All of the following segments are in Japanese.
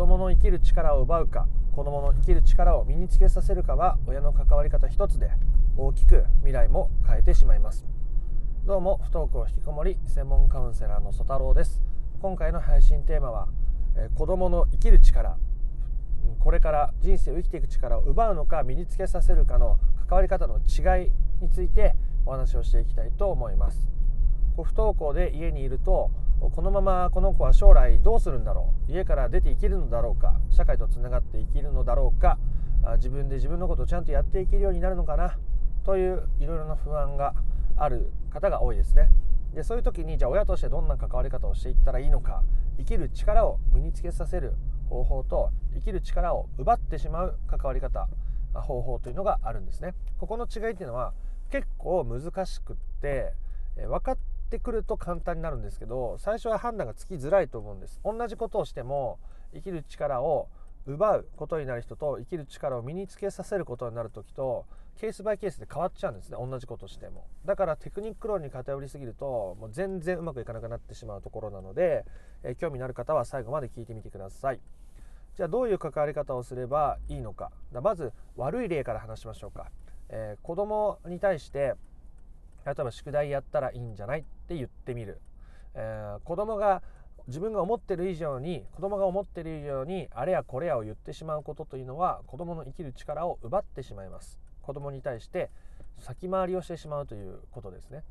どもの生きる力を奪うか子どもの生きる力を身につけさせるかは親の関わり方一つで大きく未来も変えてしまいます。どうも不登校引きこもり専門カウンセラーの曽太郎です。今回の配信テーマは、えー、子どもの生きる力これから人生を生きていく力を奪うのか身につけさせるかの関わり方の違いについてお話をしていきたいと思います。不登校で家にいるとこのままこの子は将来どうするんだろう？家から出ていけるのだろうか？社会とつながっていけるのだろうか？自分で自分のことをちゃんとやっていけるようになるのかな？といういろいろな不安がある方が多いですね。でそういう時にじゃあ親としてどんな関わり方をしていったらいいのか？生きる力を身につけさせる方法と生きる力を奪ってしまう関わり方方法というのがあるんですね。ここの違いっていうのは結構難しくって分かっってくると簡単になるんですけど最初は判断がつきづらいと思うんです。同じことをしても生きる力を奪うことになる人と生きる力を身につけさせることになる時とケースバイケースで変わっちゃうんですね。同じことしても。だからテクニック論に偏りすぎるともう全然うまくいかなくなってしまうところなので、え興味のある方は最後まで聞いてみてください。じゃあどういう関わり方をすればいいのか。まず悪い例から話しましょうか、えー、子供に対して例えば宿題やったらいいんじゃないって言ってみる、えー、子供が自分が思ってる以上に子供が思ってる以上にあれやこれやを言ってしまうことというのは子供の生きる力を奪ってしまいます。子供に対して先回りをしてしまうということですね、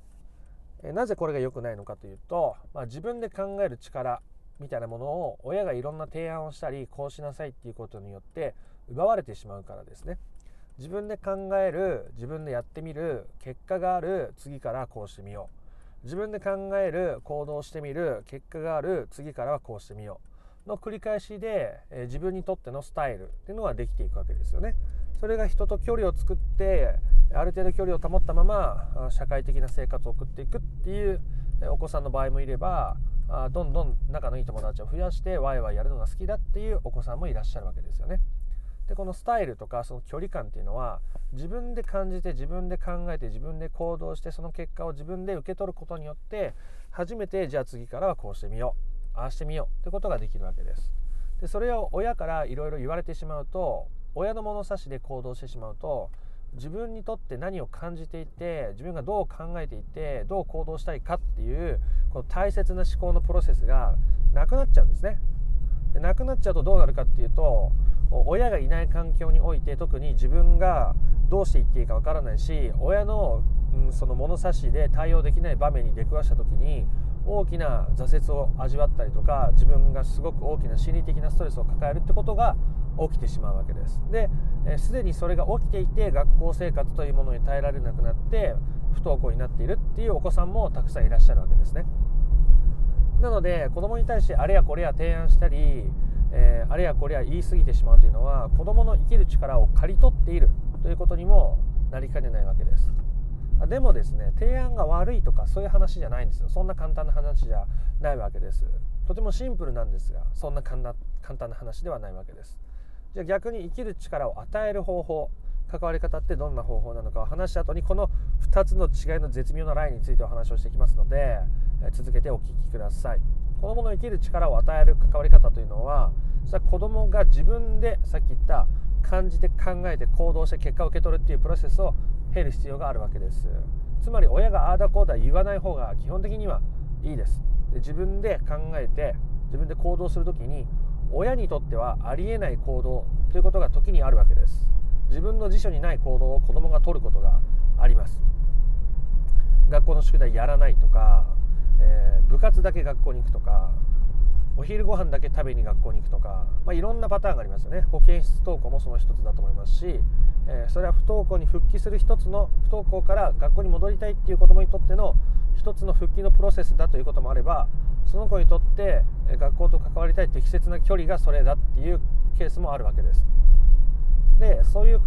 えー、なぜこれが良くないのかというと、まあ、自分で考える力みたいなものを親がいろんな提案をしたりこうしなさいっていうことによって奪われてしまうからですね。自分で考える自分でやってみる結果がある次からこうしてみよう自分で考える行動してみる結果がある次からはこうしてみようの繰り返しで、え自分にとってのスタイルっていうのができていくわけですよね。それが人と距離を作ってある程度距離を保ったまま社会的な生活を送っていくっていうお子さんの場合もいればどんどん仲のいい友達を増やしてワイワイやるのが好きだっていうお子さんもいらっしゃるわけですよね。でこのスタイルとかその距離感っていうのは自分で感じて自分で考えて自分で行動してその結果を自分で受け取ることによって初めてじゃあ次からはこうしてみようああしてみようってことができるわけです。でそれを親からいろいろ言われてしまうと親の物差しで行動してしまうと自分にとって何を感じていて自分がどう考えていてどう行動したいかっていうこの大切な思考のプロセスがなくなっちゃうんですね。でなくなっちゃうとどうなるかっていうと親がいない環境において特に自分がどうしていっていいかわからないし親の、うん、その物差しで対応できない場面に出くわした時に大きな挫折を味わったりとか自分がすごく大きな心理的なストレスを抱えるってことが起きてしまうわけです。ですで、にそれが起きていて学校生活というものに耐えられなくなって不登校になっているっていうお子さんもたくさんいらっしゃるわけですね。なので子供に対してあれやこれや提案したりえー、あれやこれや言い過ぎてしまうというのは子どもの生きる力を刈り取っているということにもなりかねないわけです。でもですね提案が悪いとかそういう話じゃないんですよ。そんな簡単な話じゃないわけです。とてもシンプルなんですがそんな簡単な話ではないわけです。じゃあ逆に生きる力を与える方法関わり方ってどんな方法なのかを話した後にこの2つの違いの絶妙なラインについてお話をしていきますので続けてお聞きください。子供の生きる力を与える関わり方というのはそれは子供が自分でさっき言った感じて考えて行動して結果を受け取るっていうプロセスを経る必要があるわけです。つまり親がああだこうだ言わない方が基本的にはいいです。で自分で考えて自分で行動する時に親にとってはありえない行動ということが時にあるわけです。自分の辞書にない行動を子供が取ることがあります。学校の宿題やらないとかえー、部活だけ学校に行くとかお昼ご飯だけ食べに学校に行くとか、まあ、いろんなパターンがありますよね保健室登校もその一つだと思いますし、えー、それは不登校に復帰する一つの不登校から学校に戻りたいっていう子どもにとっての一つの復帰のプロセスだということもあればその子にとって学校と関わりたい適切な距離がそれだっていうケースもあるわけです。でそういう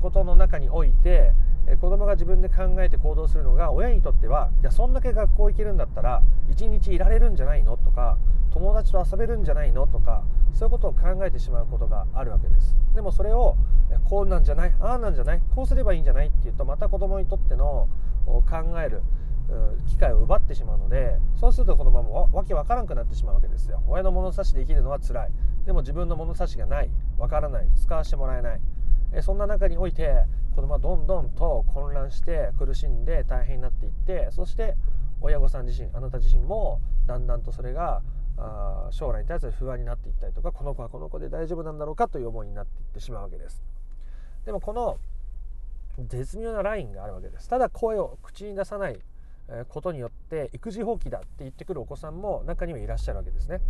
ことの中において子供が自分で考えて行動するのが親にとってはじゃあそんだけ学校行けるんだったら一日いられるんじゃないの？とか友達と遊べるんじゃないの？とかそういうことを考えてしまうことがあるわけです。でもそれをこうなんじゃないああなんじゃないこうすればいいんじゃないっていうとまた子供にとっての考える機会を奪ってしまうのでそうすると子供もわけわからなくなってしまうわけですよ。親の物差しで生きるのは辛い。でも自分の物差しがない。わからない。使わせてもらえない。えそんな中において子供はどんどんと混乱して苦しんで大変になっていってそして親御さん自身あなた自身もだんだんとそれがあ将来に対する不安になっていったりとかこの子はこの子で大丈夫なんだろうかという思いになっていってしまうわけです。でもこの絶妙なラインがあるわけです。ただ声を口に出さないことによって育児放棄だって言ってくるお子さんも中にはいらっしゃるわけですね。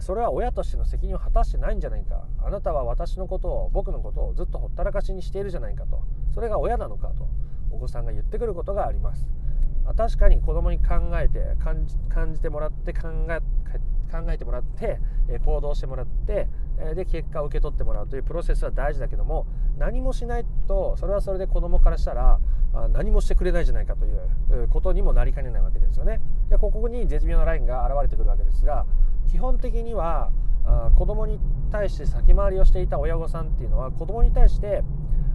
それは親としての責任を果たしてないんじゃないか。あなたは私のことを僕のことをずっとほったらかしにしているじゃないかと。それが親なのかとお子さんが言ってくることがあります。確かに子供に考えて感じてもらって考え考えてもらって行動してもらってで結果を受け取ってもらうというプロセスは大事だけども何もしないとそれはそれで子供からしたら何もしてくれないじゃないかということにもなりかねないわけですよね。でここに絶妙なラインが現れてくるわけですが基本的にはあ子供に対して先回りをしていた親御さんっていうのは子供に対して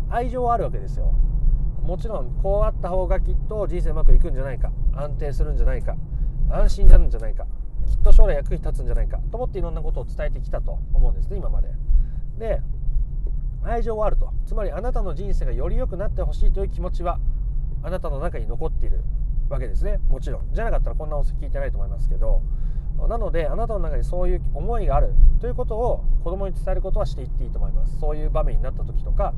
愛情はあるわけですよ。もちろんこうあった方がきっと人生うまくいくんじゃないか安定するんじゃないか安心になるんじゃないかきっと将来役に立つんじゃないかと思っていろんなことを伝えてきたと思うんですね今まで。で愛情はあるとつまりあなたの人生がより良くなってほしいという気持ちはあなたの中に残っているわけですねもちろんじゃなかったらこんな音声聞いてないと思いますけどなのであなたの中にそういう思いがあるということを子供に伝えることはしていっていいと思います。そういう場面になった時とか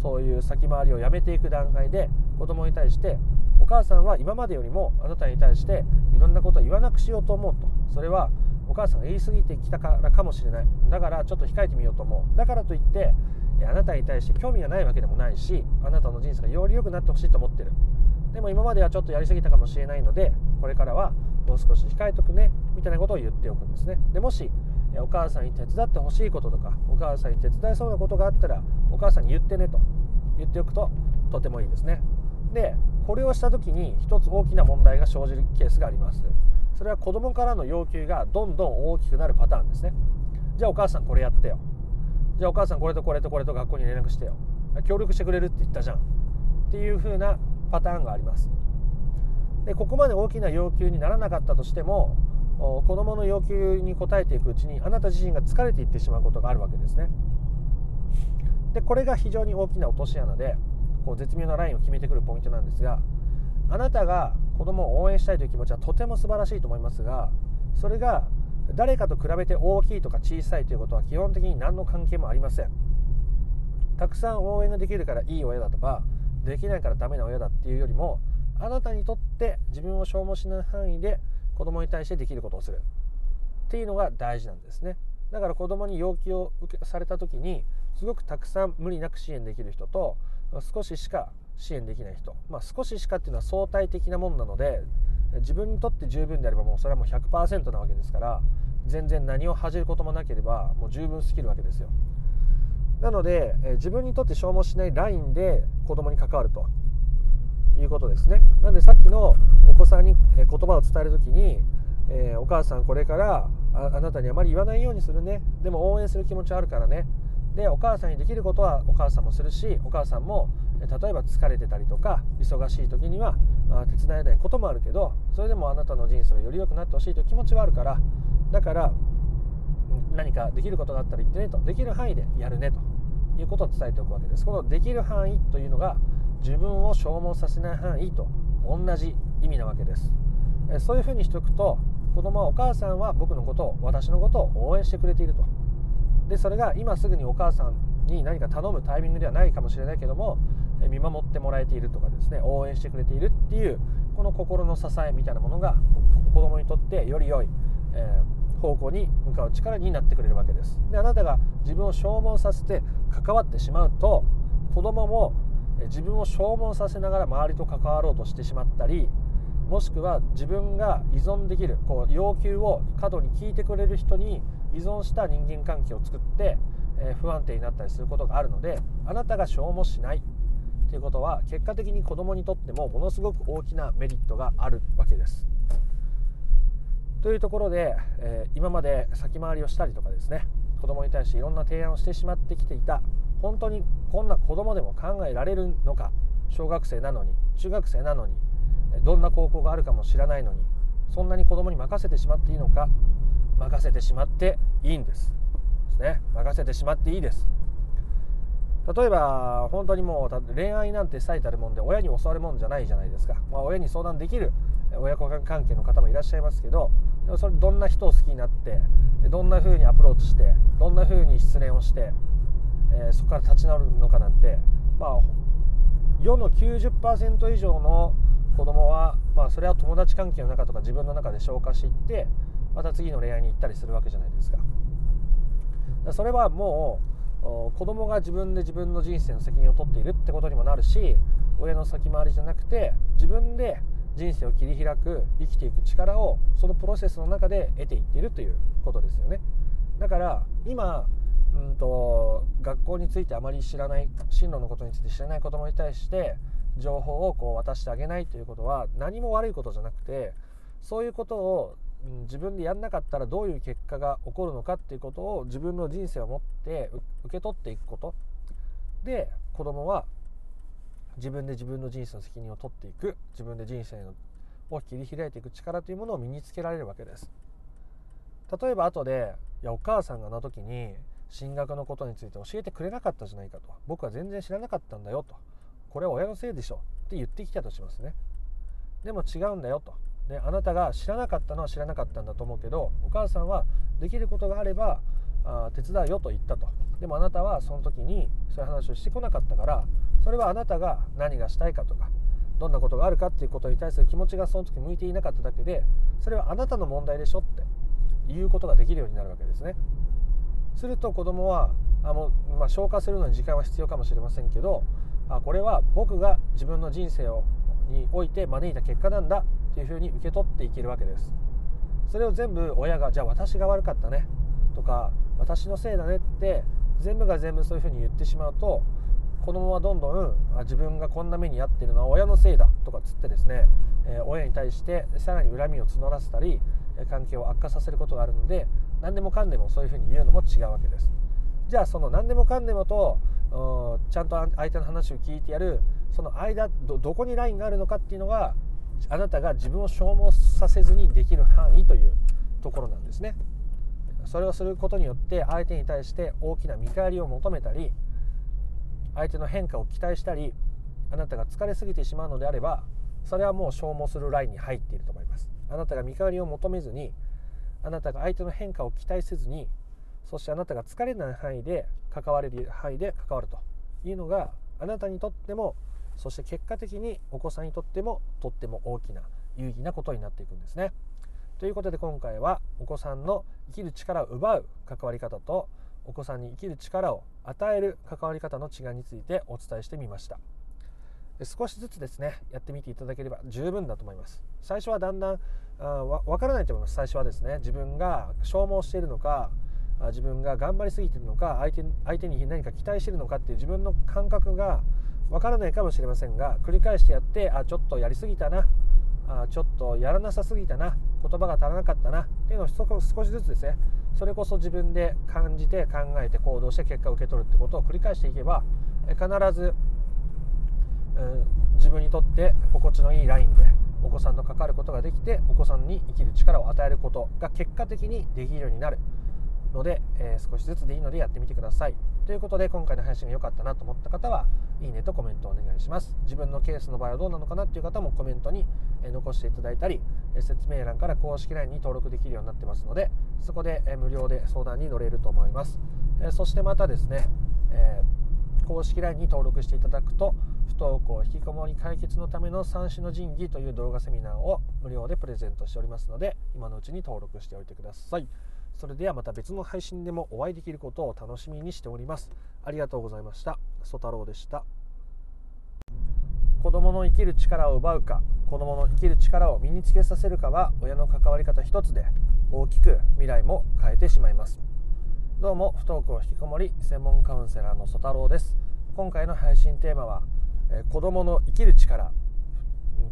そういう先回りをやめていく段階で子供に対してお母さんは今までよりもあなたに対していろんなことを言わなくしようと思うと。それはお母さんが言い過ぎてきたからかもしれない。だからちょっと控えてみようと思う。だからといってあなたに対して興味がないわけでもないしあなたの人生がより良くなってほしいと思ってる。でも今まではちょっとやりすぎたかもしれないのでこれからはもう少し控えとくねみたいなことを言っておくんですね。でもしお母さんに手伝ってほしいこととかお母さんに手伝いそうなことがあったらお母さんに言ってねと言っておくととてもいいですね。でこれをした時に一つ大きな問題が生じるケースがあります。それは子供からの要求がどんどん大きくなるパターンですね。じゃあお母さんこれやってよ。じゃあお母さんこれとこれとこれと学校に連絡してよ。協力してくれるって言ったじゃん。っていう風なパターンがあります。でここまで大きな要求にならなかったとしても子どもの要求に応えていくうちにあなた自身が疲れていってしまうことがあるわけですね。でこれが非常に大きな落とし穴でこう絶妙なラインを決めてくるポイントなんですがあなたが子供を応援したいという気持ちはとても素晴らしいと思いますがそれが誰かと比べて大きいとか小さいということは基本的に何の関係もありません。たくさん応援ができるからいい親だとかできないからダメな親だっていうよりもあなたにとって自分を消耗しない範囲で子供に対してできることをする。っていうのが大事なんですね。だから子供に要求を受けされた時にすごくたくさん無理なく支援できる人と少ししか支援できない人、まあ、少ししかっていうのは相対的なもんなので自分にとって十分であればもうそれはもう100%なわけですから全然何を恥じることもなければもう十分すぎるわけですよ。なので、え自分にとって消耗しないラインで子供に関わると。いうことですね。なのでさっきのお子さんに言葉を伝える時に、えー、お母さんこれからあなたにあまり言わないようにするね。でも応援する気持ちはあるからね。でお母さんにできることはお母さんもするしお母さんも例えば疲れてたりとか忙しい時には手伝えないこともあるけどそれでもあなたの人生がより良くなってほしいという気持ちはあるから。だから何かできることがあったら言ってねと。できる範囲でやるねと。いうことを伝えておくわけです。このできる範囲というのが自分を消耗させない範囲と同じ意味なわけです。そういうふうにしておくと子供はお母さんは僕のことを私のことを応援してくれていると。でそれが今すぐにお母さんに何か頼むタイミングではないかもしれないけども見守ってもらえているとかですね応援してくれているっていうこの心の支えみたいなものが子供にとってより良い、えー方向に向かう力になってくれるわけです。であなたが自分を消耗させて関わってしまうと子供も自分を消耗させながら周りと関わろうとしてしまったりもしくは自分が依存できるこう要求を過度に聞いてくれる人に依存した人間関係を作って、え不安定になったりすることがあるのであなたが消耗しないということは結果的に子供にとってもものすごく大きなメリットがあるわけです。というところで、え、今まで先回りをしたりとかですね子供に対していろんな提案をしてしまってきていた本当にこんな子供でも考えられるのか？小学生なのに中学生なのにどんな高校があるかも知らないのにそんなに子供に任せてしまっていいのか？任せてしまっていいんです。ですね。任せてしまっていいです。例えば本当にもう恋愛なんて最たるもんで親に教わるもんじゃないじゃないですか、まあ、親に相談できる親子関係の方もいらっしゃいますけどでもそれどんな人を好きになってどんな風にアプローチしてどんな風に失恋をして、えー、そこから立ち直るのかなんてまあ世の90%以上の子供はまあそれは友達関係の中とか自分の中で消化していってまた次の恋愛に行ったりするわけじゃないですか。それはもう子供が自分で自分の人生の責任を取っているってことにもなるし親の先回りじゃなくて自分で人生を切り開く生きていく力をそのプロセスの中で得ていっているということですよねだから今うんと学校についてあまり知らない進路のことについて知らない子供に対して情報をこう渡してあげないということは何も悪いことじゃなくてそういうことを自分でやんなかったらどういう結果が起こるのかっていうことを自分の人生を持って受け取っていくこと。で子供は自分で自分の人生の責任を取っていく。自分で人生を切り開いていく力というものを身につけられるわけです。例えば後でいやお母さんがあの時に進学のことについて教えてくれなかったじゃないかと。僕は全然知らなかったんだよと。これは親のせいでしょって言ってきたとしますね。でも違うんだよと。であなたが知らなかったのは知らなかったんだと思うけどお母さんはできることがあればあ手伝うよと言ったと。でもあなたはその時にそういう話をしてこなかったからそれはあなたが何がしたいかとかどんなことがあるかっていうことに対する気持ちがその時向いていなかっただけでそれはあなたの問題でしょって言うことができるようになるわけですね。すると子供はあもう、まあ、消化するのに時間は必要かもしれませんけどあこれは僕が自分の人生をにおいて招いた結果なんだっていうふうに受け取っていけるわけです。それを全部親がじゃあ私が悪かったねとか私のせいだねって全部が全部そういうふうに言ってしまうと子供はどんどんあ自分がこんな目に遭ってるのは親のせいだとかつってですね、えー、親に対してさらに恨みを募らせたり関係を悪化させることがあるので何でもかんでもそういうふうに言うのも違うわけです。じゃあその何でもかんでもとちゃんと相手の話を聞いてやる。その間どこにラインがあるのかっていうのがあなたが自分を消耗させずにできる範囲というところなんですね。それをすることによって相手に対して大きな見返りを求めたり相手の変化を期待したりあなたが疲れすぎてしまうのであればそれはもう消耗するラインに入っていると思います。あなたが見返りを求めずにあなたが相手の変化を期待せずにそしてあなたが疲れない範囲で関われる範囲で関わるというのがあなたにとってもそして結果的にお子さんにとってもとっても大きな有意義なことになっていくんですね。ということで今回はお子さんの生きる力を奪う関わり方とお子さんに生きる力を与える関わり方の違いについてお伝えしてみました少しずつですねやってみていただければ十分だと思います最初はだんだんあ分からないと思います最初はですね。自分が消耗しているのか自分が頑張りすぎているのか相手相手に何か期待しているのかっていう自分の感覚がわからないかもしれませんが繰り返してやってあちょっとやりすぎたなあちょっとやらなさすぎたな言葉が足らなかったなっていうのを少しずつですねそれこそ自分で感じて考えて行動して結果を受け取るってことを繰り返していけば必ず、うん、自分にとって心地のいいラインでお子さんと関わることができてお子さんに生きる力を与えることが結果的にできるようになるので、えー、少しずつでいいのでやってみてください。ということで今回の配信が良かったなと思った方はいいねとコメントをお願いします。自分のケースの場合はどうなのかなっていう方もコメントに残していただいたり説明欄から公式 LINE に登録できるようになってますのでそこで無料で相談に乗れると思います。そしてまたですね、えー、公式 LINE に登録していただくと不登校引きこもり解決のための三種の神器という動画セミナーを無料でプレゼントしておりますので今のうちに登録しておいてください。それではまた別の配信でもお会いできることを楽しみにしております。ありがとうございました。ソ太郎でした。子供の生きる力を奪うか、子供の生きる力を身につけさせるかは親の関わり方一つで大きく未来も変えてしまいます。どうも不登校引きこもり専門カウンセラーのソ太郎です。今回の配信テーマは、え子供の生きる力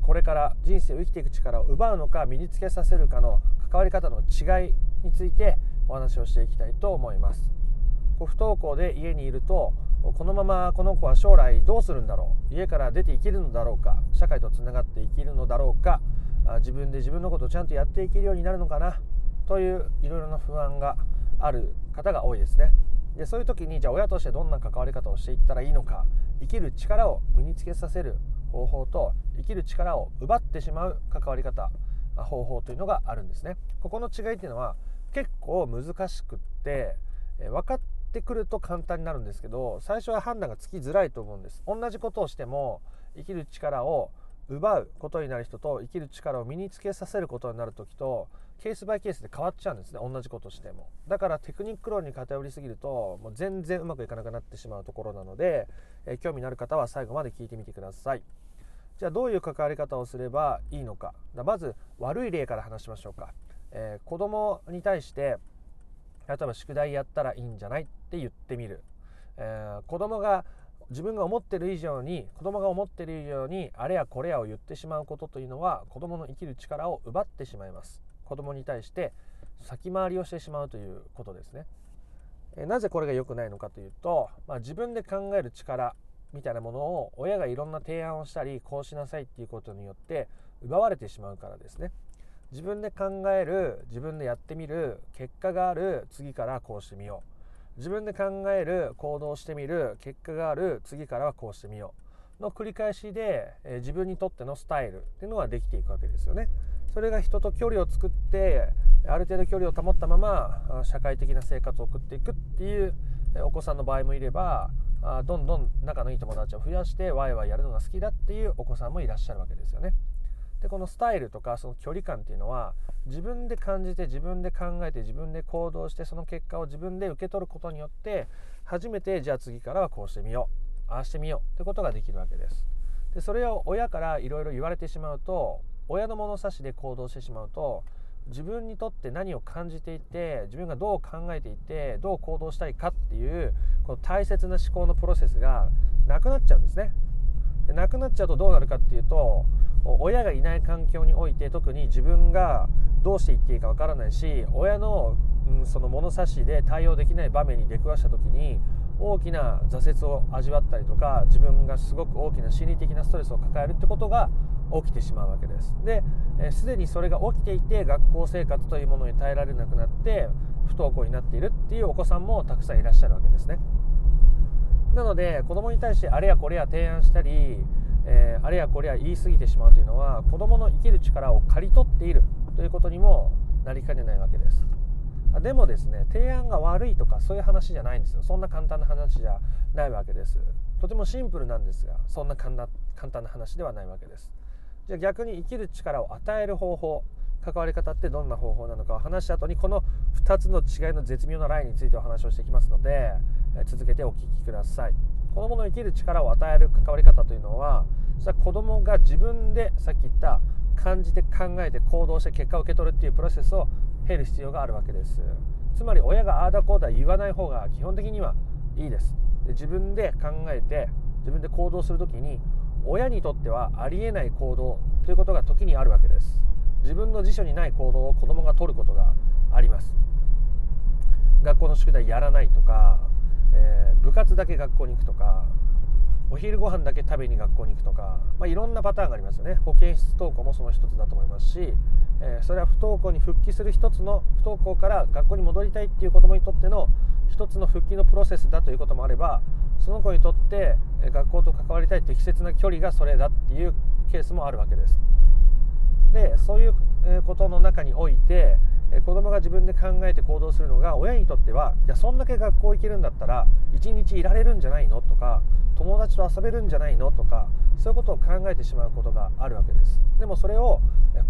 これから人生を生きていく力を奪うのか身につけさせるかの関わり方の違いについてお話をしていきたいと思います不登校で家にいるとこのままこの子は将来どうするんだろう家から出ていけるのだろうか社会とつながっていけるのだろうか自分で自分のことをちゃんとやっていけるようになるのかなといういろいろな不安がある方が多いですね。でそういう時にじゃあ親としてどんな関わり方をしていったらいいのか生きる力を身につけさせる方法と生きる力を奪ってしまう関わり方方法というのがあるんですね。ここの違いっていうのは結構難しくって分かってくると簡単になるんですけど最初は判断がつきづらいと思うんです。同じことをしても生きる力を奪うことになる人と生きる力を身につけさせることになる時とケースバイケースで変わっちゃうんですね。同じことしても。だからテクニック論に偏りすぎるともう全然うまくいかなくなってしまうところなので、え興味のある方は最後まで聞いてみてください。じゃあどういう関わり方をすればいいのか。まず悪い例から話しましょうか、えー、子供に対して例えば宿題やったらいいんじゃないって言ってみる、えー、子供が自分が思ってる以上に子供が思ってる以上にあれやこれやを言ってしまうことというのは子供の生きる力を奪ってしまいます。子供に対して先回りをしてしまうということですね。なぜこれが良くないのかというと、まあ、自分で考える力みたいなものを親がいろんな提案をしたりこうしなさいっていうことによって奪われてしまうからですね。自分で考える自分でやってみる結果がある次からこうしてみよう。自分で考える行動してみる結果がある次からはこうしてみよう。の繰り返しで、え自分にとってのスタイルっていうのができていくわけですよね。それが人と距離を作ってある程度距離を保ったまま社会的な生活を送っていくっていうお子さんの場合もいればどんどん仲のいい友達を増やしてワイワイやるのが好きだっていうお子さんもいらっしゃるわけですよね。でこのスタイルとかその距離感っていうのは自分で感じて自分で考えて自分で行動してその結果を自分で受け取ることによって初めてじゃあ次からはこうしてみようああしてみようってことができるわけです。でそれを親からいろいろ言われてしまうと親の物差しで行動してしまうと自分にとって何を感じていて自分がどう考えていてどう行動したいかっていうこの大切な思考のプロセスがなくなっちゃうんですね。でなくなっちゃうとどうなるかっていうと親がいない環境において特に自分がどうしていっていいかわからないし親の、うん、その物差しで対応できない場面に出くわした時に大きな挫折を味わったりとか自分がすごく大きな心理的なストレスを抱えるってことが起きてしまうわけです。で、えー、にそれが起きていて学校生活というものに耐えられなくなって不登校になっているっていうお子さんもたくさんいらっしゃるわけですね。なので子供に対してあれやこれや提案したり、えー、あれやこれや言い過ぎてしまうというのは子供の生きる力を刈り取っているということにもなりかねないわけです。でもですね提案が悪いとかそういう話じゃないんですよ。そんな簡単な話じゃないわけです。とてもシンプルなんですがそんな簡単な話ではないわけです。じゃあ逆に生きる力を与える方法関わり方ってどんな方法なのかを話した後にこの2つの違いの絶妙なラインについてお話をしていきますので続けてお聞きください。子供の生きる力を与える関わり方というのはそれは子供が自分でさっき言った感じて考えて行動して結果を受け取るっていうプロセスを経る必要があるわけです。つまり親がああだこうだ言わない方が基本的にはいいです。で自分で考えて自分で行動する時に親にとってはありえない行動ということが時にあるわけです。自分の辞書にない行動を子供が取ることがあります。学校の宿題やらないとか、えー、部活だけ学校に行くとかお昼ご飯だけ食べに学校に行くとか、まあ、いろんなパターンがありますよね。保健室登校もその一つだと思いますし、えー、それは不登校に復帰する一つの不登校から学校に戻りたいっていう子どもにとっての一つの復帰のプロセスだということもあればその子にとって学校と関わりたい適切な距離がそれだっていうケースもあるわけです。でそういうことの中において子供が自分で考えて行動するのが親にとってはいやそんだけ学校行けるんだったら一日いられるんじゃないの？とか友達と遊べるんじゃないの？とかそういうことを考えてしまうことがあるわけです。でもそれを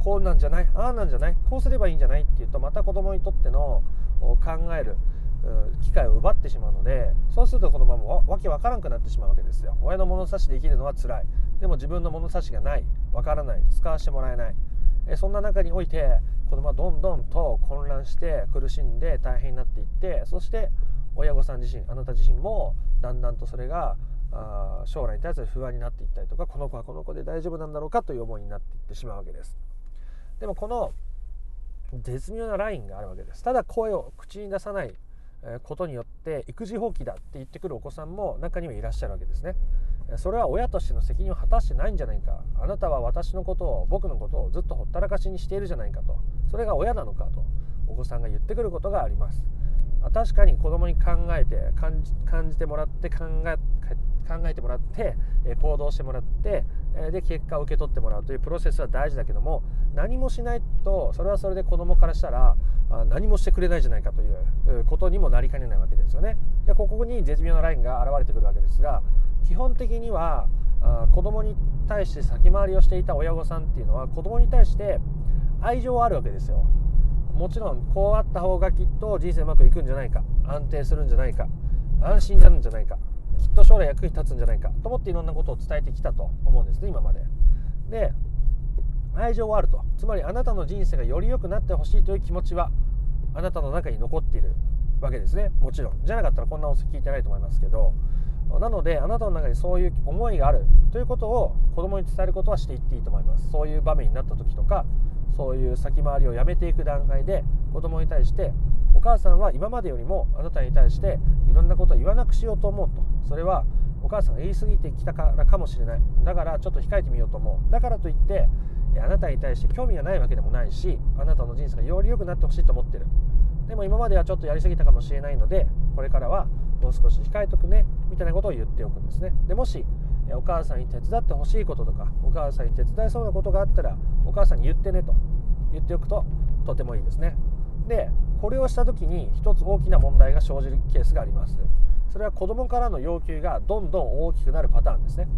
こうなんじゃないああなんじゃないこうすればいいんじゃないっていうとまた子供にとっての考える機会を奪ってしまうのでそうすると子供もわけわからなくなってしまうわけですよ。親の物差しで生きるのは辛い。でも自分の物差しがない。わからない。使わせてもらえない。えそんな中において子供はどんどんと混乱して苦しんで大変になっていってそして親御さん自身あなた自身もだんだんとそれがあ将来に対する不安になっていったりとかこの子はこの子で大丈夫なんだろうかという思いになっていってしまうわけです。でもこの絶妙なラインがあるわけです。ただ声を口に出さないことによって育児放棄だって言ってくるお子さんも中にはいらっしゃるわけですね。それは親としての責任を果たしてないんじゃないか。あなたは私のことを僕のことをずっとほったらかしにしているじゃないかと。それが親なのかとお子さんが言ってくることがあります。確かに子供に考えて感じ感じてもらって考え考えてもらって行動してもらってで結果を受け取ってもらうというプロセスは大事だけども何もしないとそれはそれで子供からしたら何もしてくれないじゃないかということにもなりかねないわけですよね。でここに絶妙なラインが現れてくるわけですが基本的には子供に対して先回りをしていた親御さんっていうのは子供に対して愛情はあるわけですよ。もちろんこうあった方がきっと人生うまくいくんじゃないか安定するんじゃないか安心になるんじゃないかきっと将来役に立つんじゃないかと思っていろんなことを伝えてきたと思うんですね今まで。で愛情はあると。つまりあなたの人生がより良くなってほしいという気持ちはあなたの中に残っているわけですね。もちろん。じゃなかったらこんな音声聞いてないと思いますけどなのであなたの中にそういう思いがあるということを子供に伝えることはしていっていいと思います。そういう場面になった時とかそういう先回りをやめていく段階で子供に対してお母さんは今までよりもあなたに対していろんなことを言わなくしようと思うと。それはお母さんが言い過ぎてきたからかもしれない。だからちょっと控えてみようと思う。だからといってあなたに対して興味がないわけでもないしあなたの人生がより良くなってほしいと思ってる。でも今まではちょっとやりすぎたかもしれないのでこれからはもう少し控えとくねみたいなことを言っておくんですね。でもしお母さんに手伝ってほしいこととかお母さんに手伝いそうなことがあったらお母さんに言ってねと言っておくととてもいいですね。でこれをした時に一つ大きな問題が生じるケースがあります。それは子供からの要求がどんどん大きくなるパターンですね。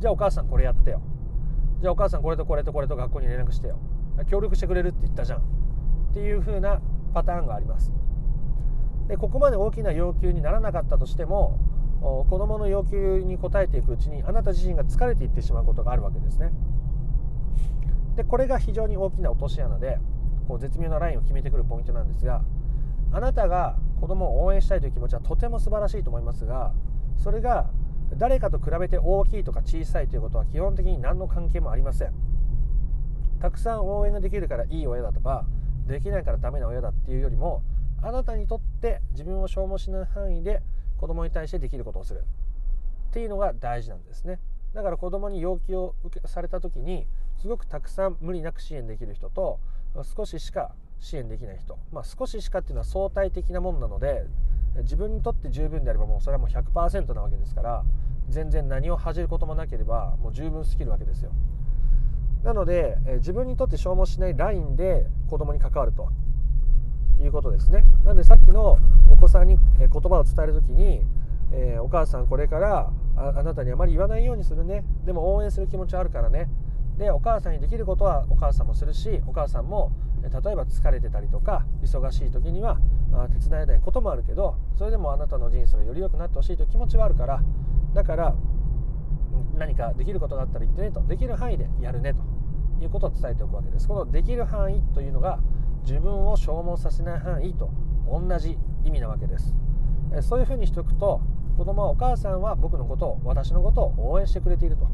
じゃあお母さんこれやってよ。じゃあお母さんこれとこれとこれと学校に連絡してよ。協力してくれるって言ったじゃん。っていう風なパターンがあります。でここまで大きな要求にならなかったとしても子どもの要求に応えていくうちにあなた自身が疲れていってしまうことがあるわけですね。でこれが非常に大きな落とし穴でこう絶妙なラインを決めてくるポイントなんですがあなたが子供を応援したいという気持ちはとても素晴らしいと思いますがそれが誰かと比べて大きいとか小さいということは基本的に何の関係もありません。たくさん応援ができるからいい親だとかできないからダメな親だっていうよりもあなたにとって自分を消耗しない範囲で子供に対してできることをする。っていうのが大事なんですね。だから子供に要求を受けされた時にすごくたくさん無理なく支援できる人と少ししか支援できない人、まあ、少ししかっていうのは相対的なもんなので自分にとって十分であればもうそれはもう100%なわけですから全然何を恥じることもなければもう十分すぎるわけですよ。なので自分にとって消耗しないラインで子供に関わるということですね。なのでさっきのお子さんに言葉を伝える時に、え、お母さんこれからあなたにあまり言わないようにするね。でも応援する気持ちはあるからね。でお母さんにできることはお母さんもするしお母さんも例えば疲れてたりとか忙しい時には手伝えないこともあるけどそれでもあなたの人生がより良くなってほしいという気持ちはあるからだから何かできることがあったら言ってねとできる範囲でやるねということを伝えておくわけです。このできる範囲というのが自分を消耗させない範囲と同じ意味なわけです。そういうふうにしておくと子供はお母さんは僕のことを私のことを応援してくれていると。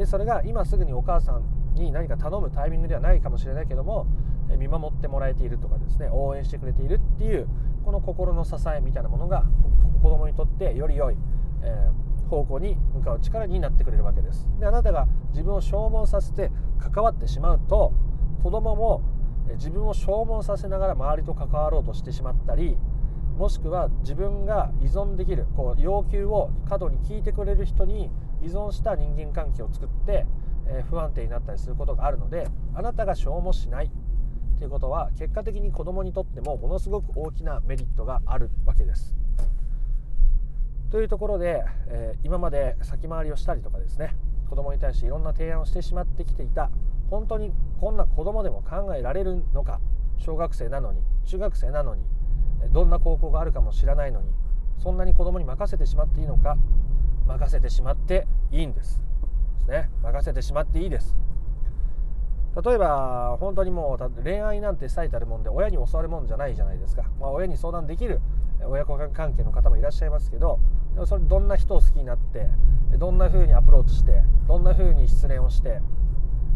でそれが今すぐにお母さんに何か頼むタイミングではないかもしれないけども見守ってもらえているとかですね応援してくれているっていうこの心の支えみたいなものが子供にとってより良い、えー、方向に向かう力になってくれるわけです。であなたが自分を消耗させて関わってしまうと子供も自分を消耗させながら周りと関わろうとしてしまったりもしくは自分が依存できるこう要求を過度に聞いてくれる人に依存した人間関係を作って、え不安定になったりすることがあるのであなたが消耗しないということは結果的に子供にとってもものすごく大きなメリットがあるわけです。というところで、え今まで先回りをしたりとかですね子供に対していろんな提案をしてしまってきていた本当にこんな子供でも考えられるのか小学生なのに中学生なのにどんな高校があるかも知らないのにそんなに子供に任せてしまっていいのか任せてしまっていいんです。ですね。任せてしまっていいです。例えば本当にもう恋愛なんて最たるもんで親に教わるもんじゃないじゃないですか、まあ、親に相談できる親子関係の方もいらっしゃいますけどでもそれどんな人を好きになってどんな風にアプローチしてどんな風に失恋をして、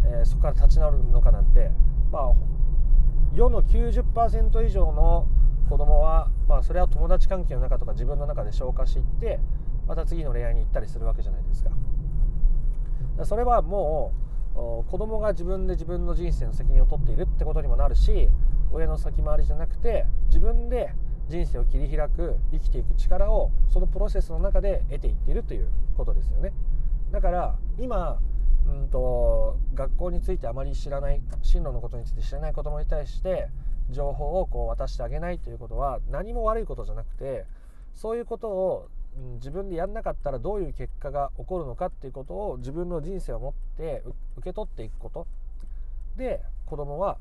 えー、そこから立ち直るのかなんてまあ世の90%以上の子供はまあそれは友達関係の中とか自分の中で消化していってまた次の恋愛に行ったりするわけじゃないですか。それはもう子供が自分で自分の人生の責任を取っているってことにもなるし親の先回りじゃなくて自分で人生を切り開く生きていく力をそのプロセスの中で得ていっているということですよね。だから今うんと学校についてあまり知らない進路のことについて知らない子どもに対して情報をこう渡してあげないということは何も悪いことじゃなくてそういうことを自分でやんなかったらどういう結果が起こるのかっていうことを自分の人生を持って受け取っていくこと。で子供は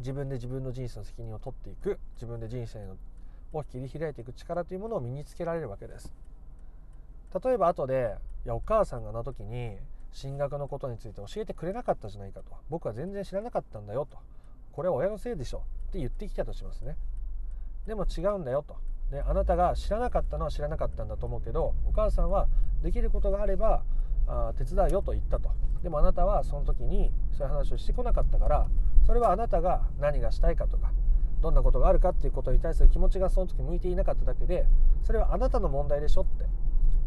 自分で自分の人生の責任を取っていく。自分で人生を切り開いていく力というものを身につけられるわけです。例えば後でいやお母さんがあの時に進学のことについて教えてくれなかったじゃないかと。僕は全然知らなかったんだよと。これは親のせいでしょ。って言ってきたとしますね。でも違うんだよと。であなたが知らなかったのは知らなかったんだと思うけどお母さんはできることがあればあ手伝うよと言ったと。でもあなたはその時にそういう話をしてこなかったからそれはあなたが何がしたいかとかどんなことがあるかっていうことに対する気持ちがその時向いていなかっただけでそれはあなたの問題でしょって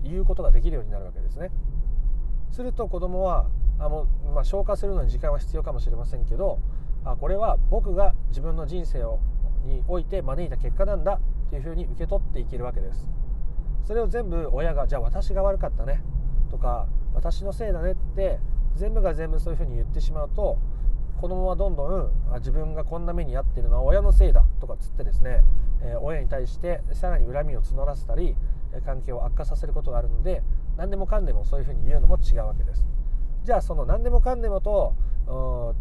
言うことができるようになるわけですね。すると子供はあもう、まあ、消化するのに時間は必要かもしれませんけどあこれは僕が自分の人生をにおいて招いた結果なんだ。っていうふうに受け取っていけるわけです。それを全部親がじゃあ私が悪かったねとか私のせいだねって全部が全部そういうふうに言ってしまうと子供はどんどん自分がこんな目に遭ってるのは親のせいだとかつってですね、えー、親に対してさらに恨みを募らせたり関係を悪化させることがあるので何でもかんでもそういうふうに言うのも違うわけです。じゃあその何でもかんでもと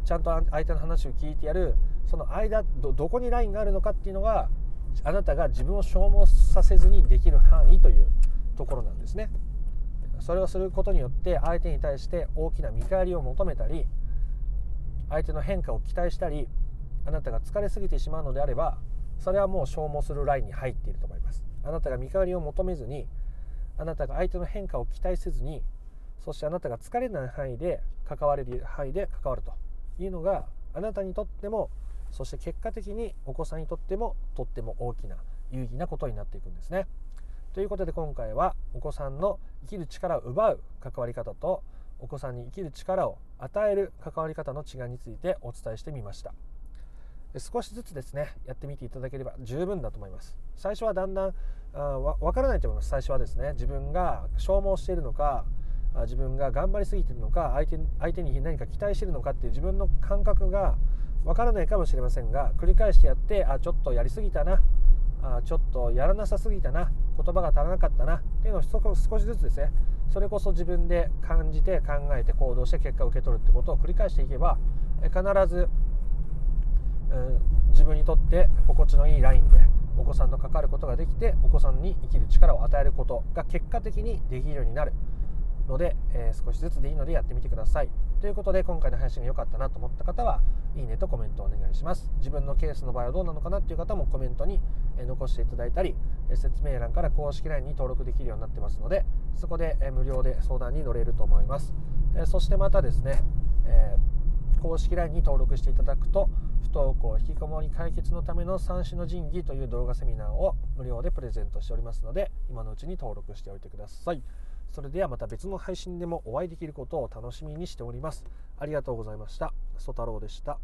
ちゃんと相手の話を聞いてやるその間どこにラインがあるのかっていうのがあなたが自分を消耗させずにできる範囲というところなんですね。それをすることによって相手に対して大きな見返りを求めたり相手の変化を期待したりあなたが疲れすぎてしまうのであればそれはもう消耗するラインに入っていると思います。あなたが見返りを求めずにあなたが相手の変化を期待せずにそしてあなたが疲れない範囲で関われる範囲で関わるというのがあなたにとってもそして結果的にお子さんにとってもとっても大きな有意義なことになっていくんですね。ということで今回はお子さんの生きる力を奪う関わり方とお子さんに生きる力を与える関わり方の違いについてお伝えしてみました。少しずつですねやってみていただければ十分だと思います。最初はだんだんあ分からないと思います。最初はですね自分が消耗しているのか自分が頑張りすぎているのか相手相手に何か期待しているのかっていう自分の感覚が分からないかもしれませんが繰り返してやってあちょっとやりすぎたな。あちょっとやらなさすぎたな。言葉が足らなかったな。っていうのを少しずつですね。それこそ自分で感じて考えて行動して結果を受け取るってことを繰り返していけば必ず、うん、自分にとって心地のいいラインでお子さんと関わることができてお子さんに生きる力を与えることが結果的にできるようになるので、えー、少しずつでいいのでやってみてください。ということで今回の配信が良かったなと思った方はいいねとコメントをお願いします。自分のケースの場合はどうなのかなっていう方もコメントに残していただいたり説明欄から公式 LINE に登録できるようになってますのでそこで無料で相談に乗れると思います。そしてまたですね、え、公式 LINE に登録していただくと不登校引きこもり解決のための三種の神器という動画セミナーを無料でプレゼントしておりますので今のうちに登録しておいてください。それではまた別の配信でもお会いできることを楽しみにしております。ありがとうございました。ソ太郎でした。